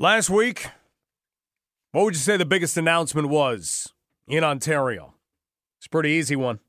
Last week, what would you say the biggest announcement was in Ontario? It's a pretty easy one.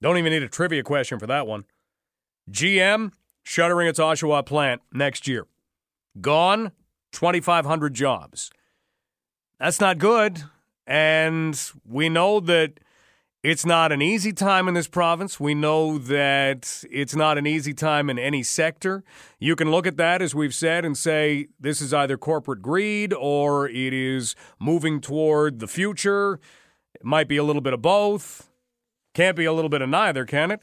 Don't even need a trivia question for that one. GM shuttering its Oshawa plant next year. Gone, 2,500 jobs. That's not good. And we know that it's not an easy time in this province. We know that it's not an easy time in any sector. You can look at that, as we've said, and say this is either corporate greed or it is moving toward the future. It might be a little bit of both. Can't be a little bit of neither, can it?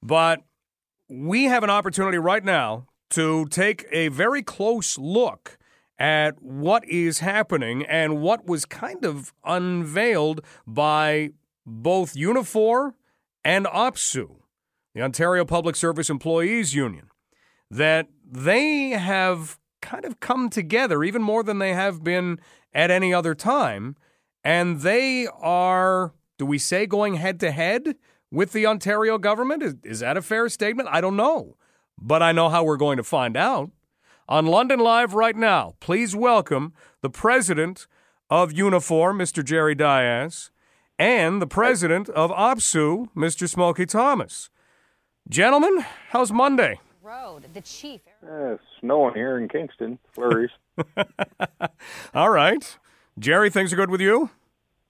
But we have an opportunity right now to take a very close look at what is happening and what was kind of unveiled by both Unifor and OPSEU, the Ontario Public Service Employees Union, that they have kind of come together even more than they have been at any other time. And they are, do we say, going head to head with the Ontario government? Is, is that a fair statement? I don't know. But I know how we're going to find out. On London Live right now, please welcome the president of Unifor, Mr. Jerry Dias, and the president of OPSEU, Mr. Smokey Thomas. Gentlemen, how's Monday? Road, the chief. Uh, snowing here in Kingston, flurries. All right. Jerry, things are good with you?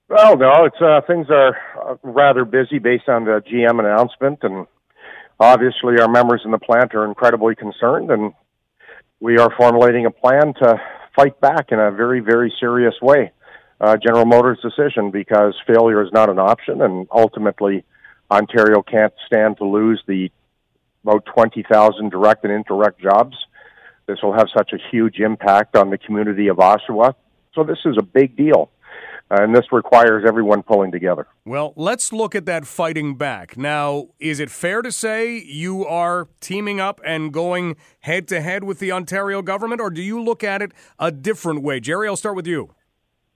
Well, no, it's uh, things are uh, rather busy based on the GM announcement, and obviously our members in the plant are incredibly concerned, and we are formulating a plan to fight back in a very, very serious way uh, General Motors' decision because failure is not an option, and ultimately, Ontario can't stand to lose the about 20,000 direct and indirect jobs. This will have such a huge impact on the community of Oshawa. So, this is a big deal. and this requires everyone pulling together. Well, let's look at that fighting back. Now, is it fair to say you are teaming up and going head to head with the Ontario government, or do you look at it a different way? Jerry, I'll start with you.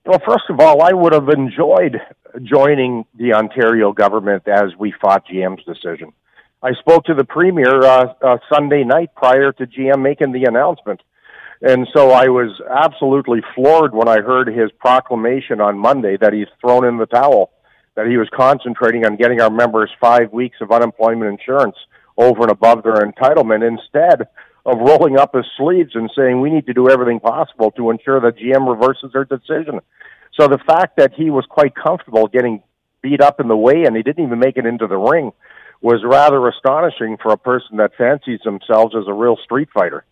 Well, first of all, I would have enjoyed joining the Ontario government as we fought GM's decision. I spoke to the premier uh, uh, Sunday night prior to GM making the announcement. And so I was absolutely floored when I heard his proclamation on Monday that he's thrown in the towel, that he was concentrating on getting our members five weeks of unemployment insurance over and above their entitlement instead of rolling up his sleeves and saying we need to do everything possible to ensure that GM reverses their decision. So the fact that he was quite comfortable getting beat up in the way and he didn't even make it into the ring was rather astonishing for a person that fancies themselves as a real street fighter.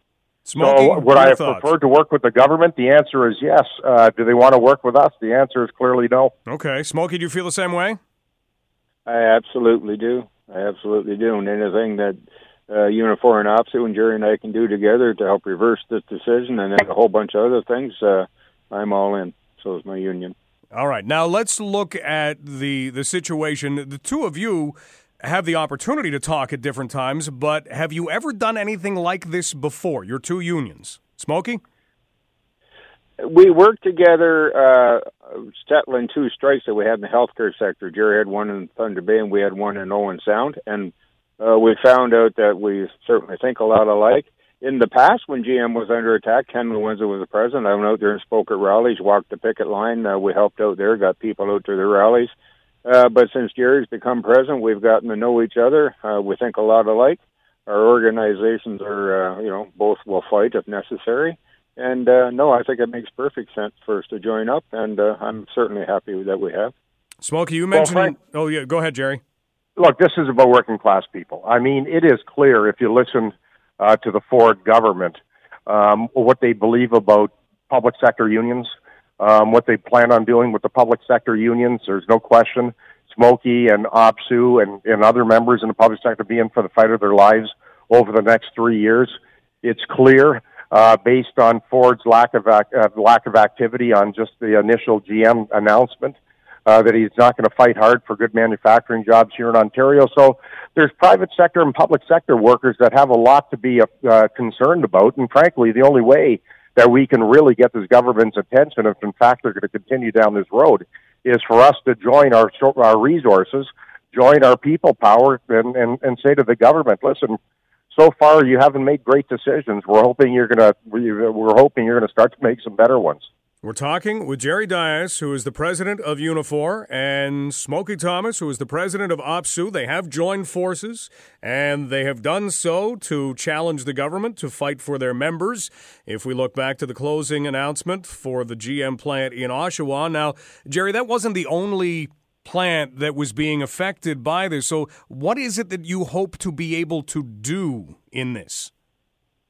Smokey, so would I have thoughts? preferred to work with the government? The answer is yes. Uh, do they want to work with us? The answer is clearly no. Okay. Smokey, do you feel the same way? I absolutely do. I absolutely do. And anything that uh, Unifor and OPSEU and Jerry and I can do together to help reverse this decision and then a whole bunch of other things, uh, I'm all in. So is my union. All right. Now let's look at the the situation. The two of you have the opportunity to talk at different times, but have you ever done anything like this before? Your two unions, Smokey. We worked together, uh, settling two strikes that we had in the healthcare sector. Jerry had one in Thunder Bay, and we had one in Owen Sound, and uh, we found out that we certainly think a lot alike. In the past, when GM was under attack, Ken Lewenza was the president. I went out there and spoke at rallies, walked the picket line. Uh, we helped out there, got people out to the rallies. Uh, but since Jerry's become president, we've gotten to know each other. Uh, we think a lot alike. Our organizations are, uh, you know, both will fight if necessary. And uh, no, I think it makes perfect sense for us to join up, and uh, I'm certainly happy that we have. Smokey, you mentioned. Frank- oh yeah, go ahead, Jerry. Look, this is about working class people. I mean, it is clear if you listen uh, to the Ford government um, what they believe about public sector unions, um, what they plan on doing with the public sector unions. There's no question. Smokey and OPSEU and, and other members in the public sector being for the fight of their lives over the next three years. It's clear uh, based on Ford's lack of uh, lack of activity on just the initial GM announcement uh, that he's not going to fight hard for good manufacturing jobs here in Ontario. So there's private sector and public sector workers that have a lot to be uh, concerned about. And frankly, the only way that we can really get this government's attention, if in fact they're going to continue down this road, is for us to join our our resources, join our people power, and and, and say to the government, listen. so far you haven't made great decisions. We're hoping you're gonna we're hoping you're gonna start to make some better ones. We're talking with Jerry Dias, who is the president of Unifor, and Smokey Thomas, who is the president of OPSEU. They have joined forces, and they have done so to challenge the government to fight for their members. If we look back to the closing announcement for the GM plant in Oshawa, now, Jerry, that wasn't the only plant that was being affected by this. So, what is it that you hope to be able to do in this?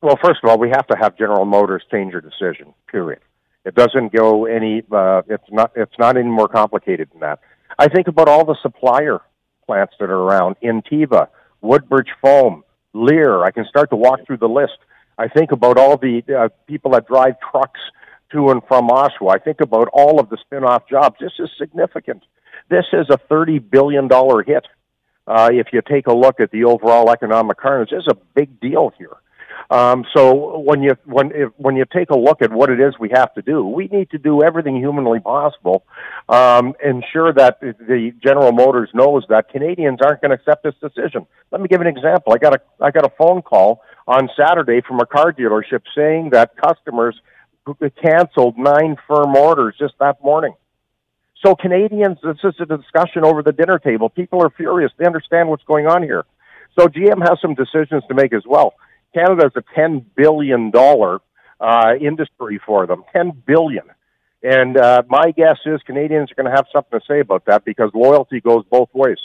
Well, first of all, we have to have General Motors change their decision. Period. It doesn't go any. Uh, it's not. It's not any more complicated than that. I think about all the supplier plants that are around. Inteva, Woodbridge Foam, Lear. I can start to walk through the list. I think about all the uh, people that drive trucks to and from Oshawa. I think about all of the spin-off jobs. This is significant. This is a thirty billion dollar hit. Uh, if you take a look at the overall economic carnage, this is a big deal here. Um, so when you when if, when you take a look at what it is we have to do, we need to do everything humanly possible, um, ensure that the General Motors knows that Canadians aren't going to accept this decision. Let me give an example. I got a I got a phone call on Saturday from a car dealership saying that customers canceled nine firm orders just that morning. So Canadians, this is a discussion over the dinner table. People are furious. They understand what's going on here. So GM has some decisions to make as well. Canada is a ten billion dollar uh, industry for them. Ten billion. And uh, my guess is Canadians are going to have something to say about that because loyalty goes both ways.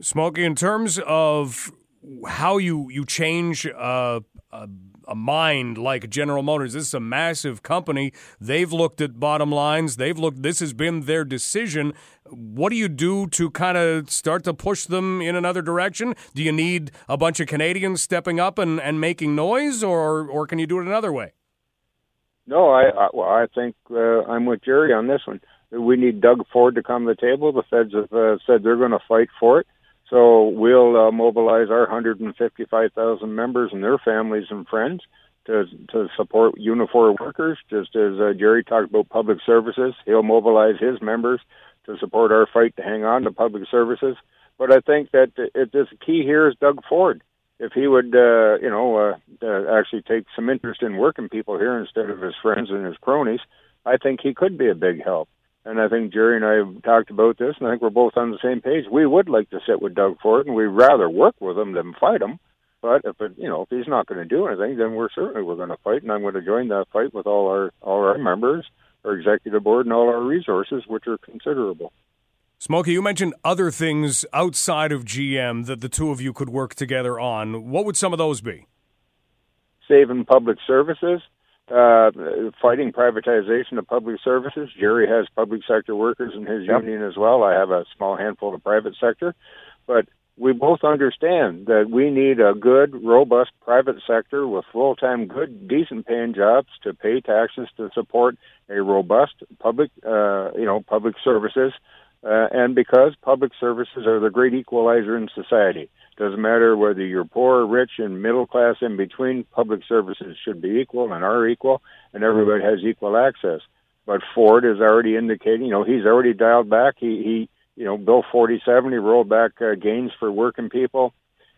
Smokey, in terms of how you you change a, a mind like General Motors, this is a massive company. They've looked at bottom lines. They've looked. This has been their decision. What do you do to kind of start to push them in another direction? Do you need a bunch of Canadians stepping up and, and making noise, or or can you do it another way? No, I I, well, I think uh, I'm with Jerry on this one. We need Doug Ford to come to the table. The feds have uh, said they're going to fight for it. So we'll uh, mobilize our 155,000 members and their families and friends to to support Unifor workers. Just as uh, Jerry talked about public services, he'll mobilize his members to support our fight to hang on to public services. But I think that it, this key here is Doug Ford. If he would, uh, you know, uh, uh, actually take some interest in working people here instead of his friends and his cronies, I think he could be a big help. And I think Jerry and I have talked about this, and I think we're both on the same page. We would like to sit with Doug Ford, and we'd rather work with him than fight him. But if it, you know, if he's not going to do anything, then we're certainly we're going to fight, and I'm going to join that fight with all our all our members, our executive board, and all our resources, which are considerable. Smokey, you mentioned other things outside of GM that the two of you could work together on. What would some of those be? Saving public services, uh, fighting privatization of public services. Jerry has public sector workers in his yep. union as well. I have a small handful of private sector, but we both understand that we need a good, robust private sector with full-time, good, decent paying jobs to pay taxes to support a robust public, uh, you know, public services uh, and because public services are the great equalizer in society. Doesn't matter whether you're poor, rich, and middle class in between, public services should be equal and are equal, and everybody has equal access. But Ford is already indicating, you know, he's already dialed back. He, he you know, Bill 47, he rolled back uh, gains for working people.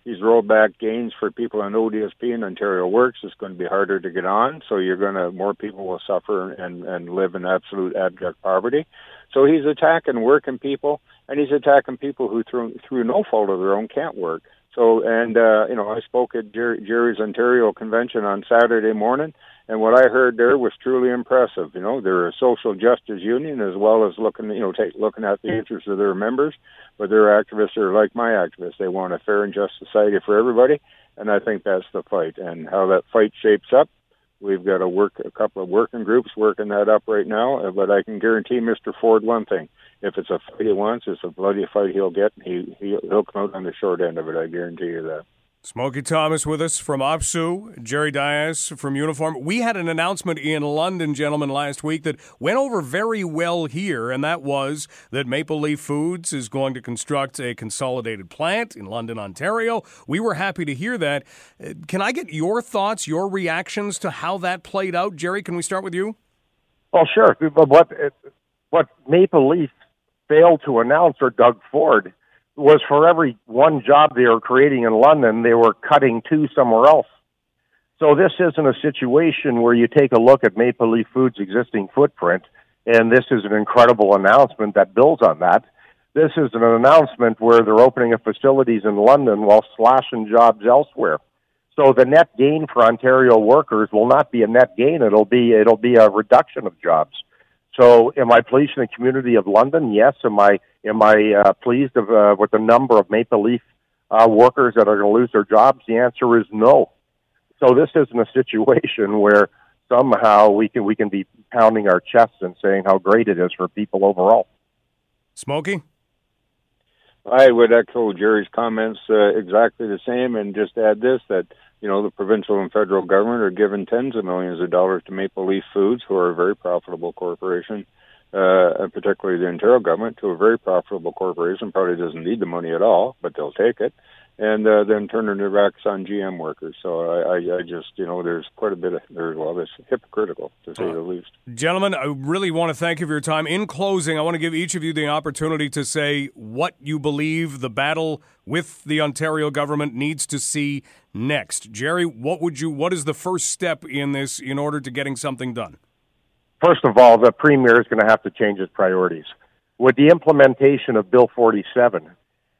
He's rolled back gains for people on ODSP and Ontario Works. It's going to be harder to get on, so you're going to more people will suffer and and live in absolute abject poverty. So he's attacking working people, and he's attacking people who through through no fault of their own can't work. So and uh, you know I spoke at Jer- Jerry's Ontario convention on Saturday morning, and what I heard there was truly impressive. You know, they're a social justice union as well as looking, you know, take, looking at the interests of their members. But their activists are like my activists; they want a fair and just society for everybody, and I think that's the fight. And how that fight shapes up, we've got to work a couple of working groups working that up right now. Uh, but I can guarantee Mr. Ford one thing: if it's a fight he wants, it's a bloody fight he'll get. He, he he'll come out on the short end of it. I guarantee you that. Smokey Thomas with us from OPSEU, Jerry Dias from Unifor. We had an announcement in London, gentlemen, last week that went over very well here, and that was that Maple Leaf Foods is going to construct a consolidated plant in London, Ontario. We were happy to hear that. Uh, can I get your thoughts, your reactions to how that played out? Jerry, can we start with you? Well, sure. What, what Maple Leaf failed to announce, or Doug Ford, was for every one job they were creating in London, they were cutting two somewhere else. So this isn't a situation where you take a look at Maple Leaf Foods' existing footprint, and this is an incredible announcement that builds on that. This is an announcement where they're opening up facilities in London while slashing jobs elsewhere. So the net gain for Ontario workers will not be a net gain; it'll be it'll be a reduction of jobs. So, am I pleased in the community of London? Yes. Am I am I uh, pleased of, uh, with the number of Maple Leaf uh, workers that are going to lose their jobs? The answer is no. So this isn't a situation where somehow we can we can be pounding our chests and saying how great it is for people overall. Smokey. I would echo Jerry's comments uh, exactly the same, and just add this: that you know the provincial and federal government are giving tens of millions of dollars to Maple Leaf Foods, who are a very profitable corporation, uh, and particularly the Ontario government, to a very profitable corporation. Probably doesn't need the money at all, but they'll take it and uh, then turning their backs on GM workers. So I, I, I, just, you know, there's quite a bit of, there's, well, it's hypocritical to say uh, the least. Gentlemen, I really want to thank you for your time. In closing, I want to give each of you the opportunity to say what you believe the battle with the Ontario government needs to see next. Jerry, what would you, what is the first step in this in order to getting something done? First of all, the Premier is going to have to change his priorities. With the implementation of Bill 47,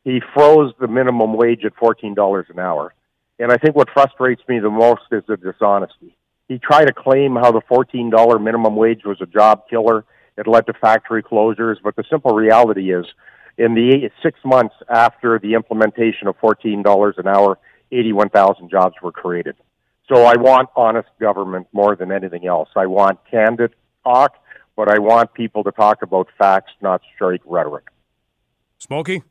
he froze the minimum wage at $14 an hour. And I think what frustrates me the most is the dishonesty. He tried to claim how the $14 minimum wage was a job killer. It led to factory closures. But the simple reality is, in the six months after the implementation of $14 an hour, 81,000 jobs were created. So I want honest government more than anything else. I want candid talk, but I want people to talk about facts, not straight rhetoric. Smokey?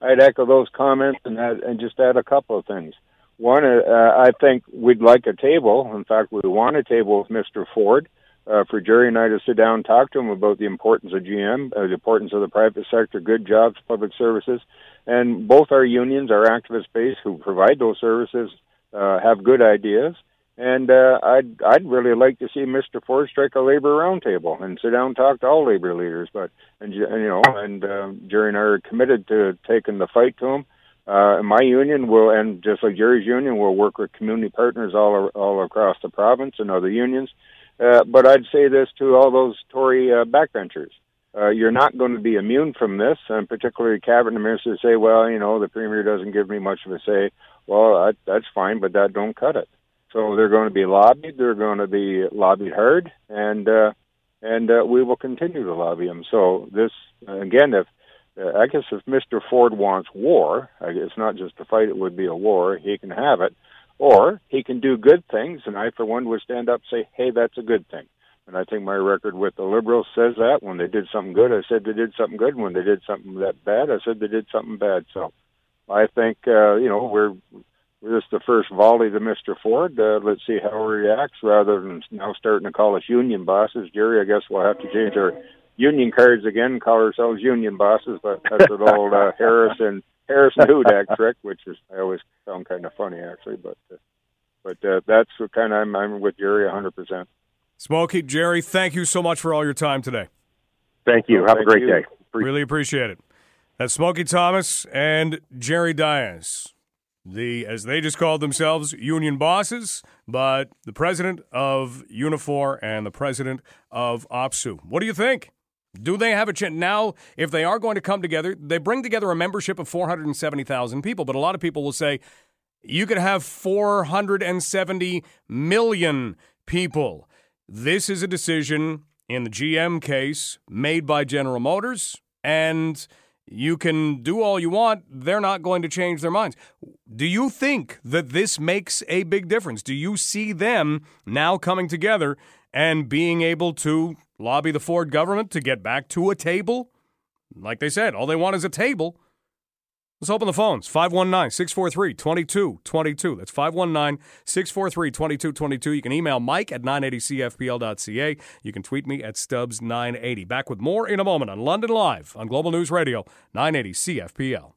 I'd echo those comments and add, and just add a couple of things. One, uh, I think we'd like a table. In fact, we want a table with Mr. Ford uh, for Jerry and I to sit down and talk to him about the importance of GM, uh, the importance of the private sector, good jobs, public services, and both our unions, our activist base who provide those services, uh, have good ideas. And uh, I'd I'd really like to see Mr. Ford strike a labor roundtable and sit down and talk to all labor leaders. But and, you know, and uh, Jerry and I are committed to taking the fight to him. Uh, my union will, and just like Jerry's union, will work with community partners all all across the province and other unions. Uh, but I'd say this to all those Tory uh, backbenchers: uh, you're not going to be immune from this, and particularly cabinet ministers say, "Well, you know, the premier doesn't give me much of a say." Well, I, that's fine, but that don't cut it. So they're going to be lobbied. They're going to be lobbied hard, and uh, and uh, we will continue to lobby them. So this again, if uh, I guess if Mr. Ford wants war, it's not just a fight; it would be a war. He can have it, or he can do good things, and I, for one, would stand up and say, "Hey, that's a good thing." And I think my record with the Liberals says that when they did something good, I said they did something good. When they did something that bad, I said they did something bad. So I think uh, you know we're this is the first volley to Mr. Ford. Uh, let's see how he reacts rather than now starting to call us union bosses. Jerry, I guess we'll have to change our union cards again and call ourselves union bosses, but that's an old uh, Harrison Harrison Hudak trick, which is I always found kind of funny actually. But uh, but uh, that's what kind of I'm, I'm with Jerry 100. percent Smokey Jerry, thank you so much for all your time today. Thank you. Have thank a great you. day. Really appreciate it. That's Smokey Thomas and Jerry Dias the, as they just called themselves, union bosses, but the president of Unifor and the president of OPSEU. What do you think? Do they have a chance? Now, if they are going to come together, they bring together a membership of 470,000 people, but a lot of people will say you could have 470 million people. This is a decision in the GM case made by General Motors, and you can do all you want, they're not going to change their minds. Do you think that this makes a big difference? Do you see them now coming together and being able to lobby the Ford government to get back to a table? Like they said, all they want is a table. Let's open the phones 519 643 2222. That's 519 643 2222. You can email Mike at 980CFPL.ca. You can tweet me at Stubbs980. Back with more in a moment on London Live on Global News Radio 980 CFPL.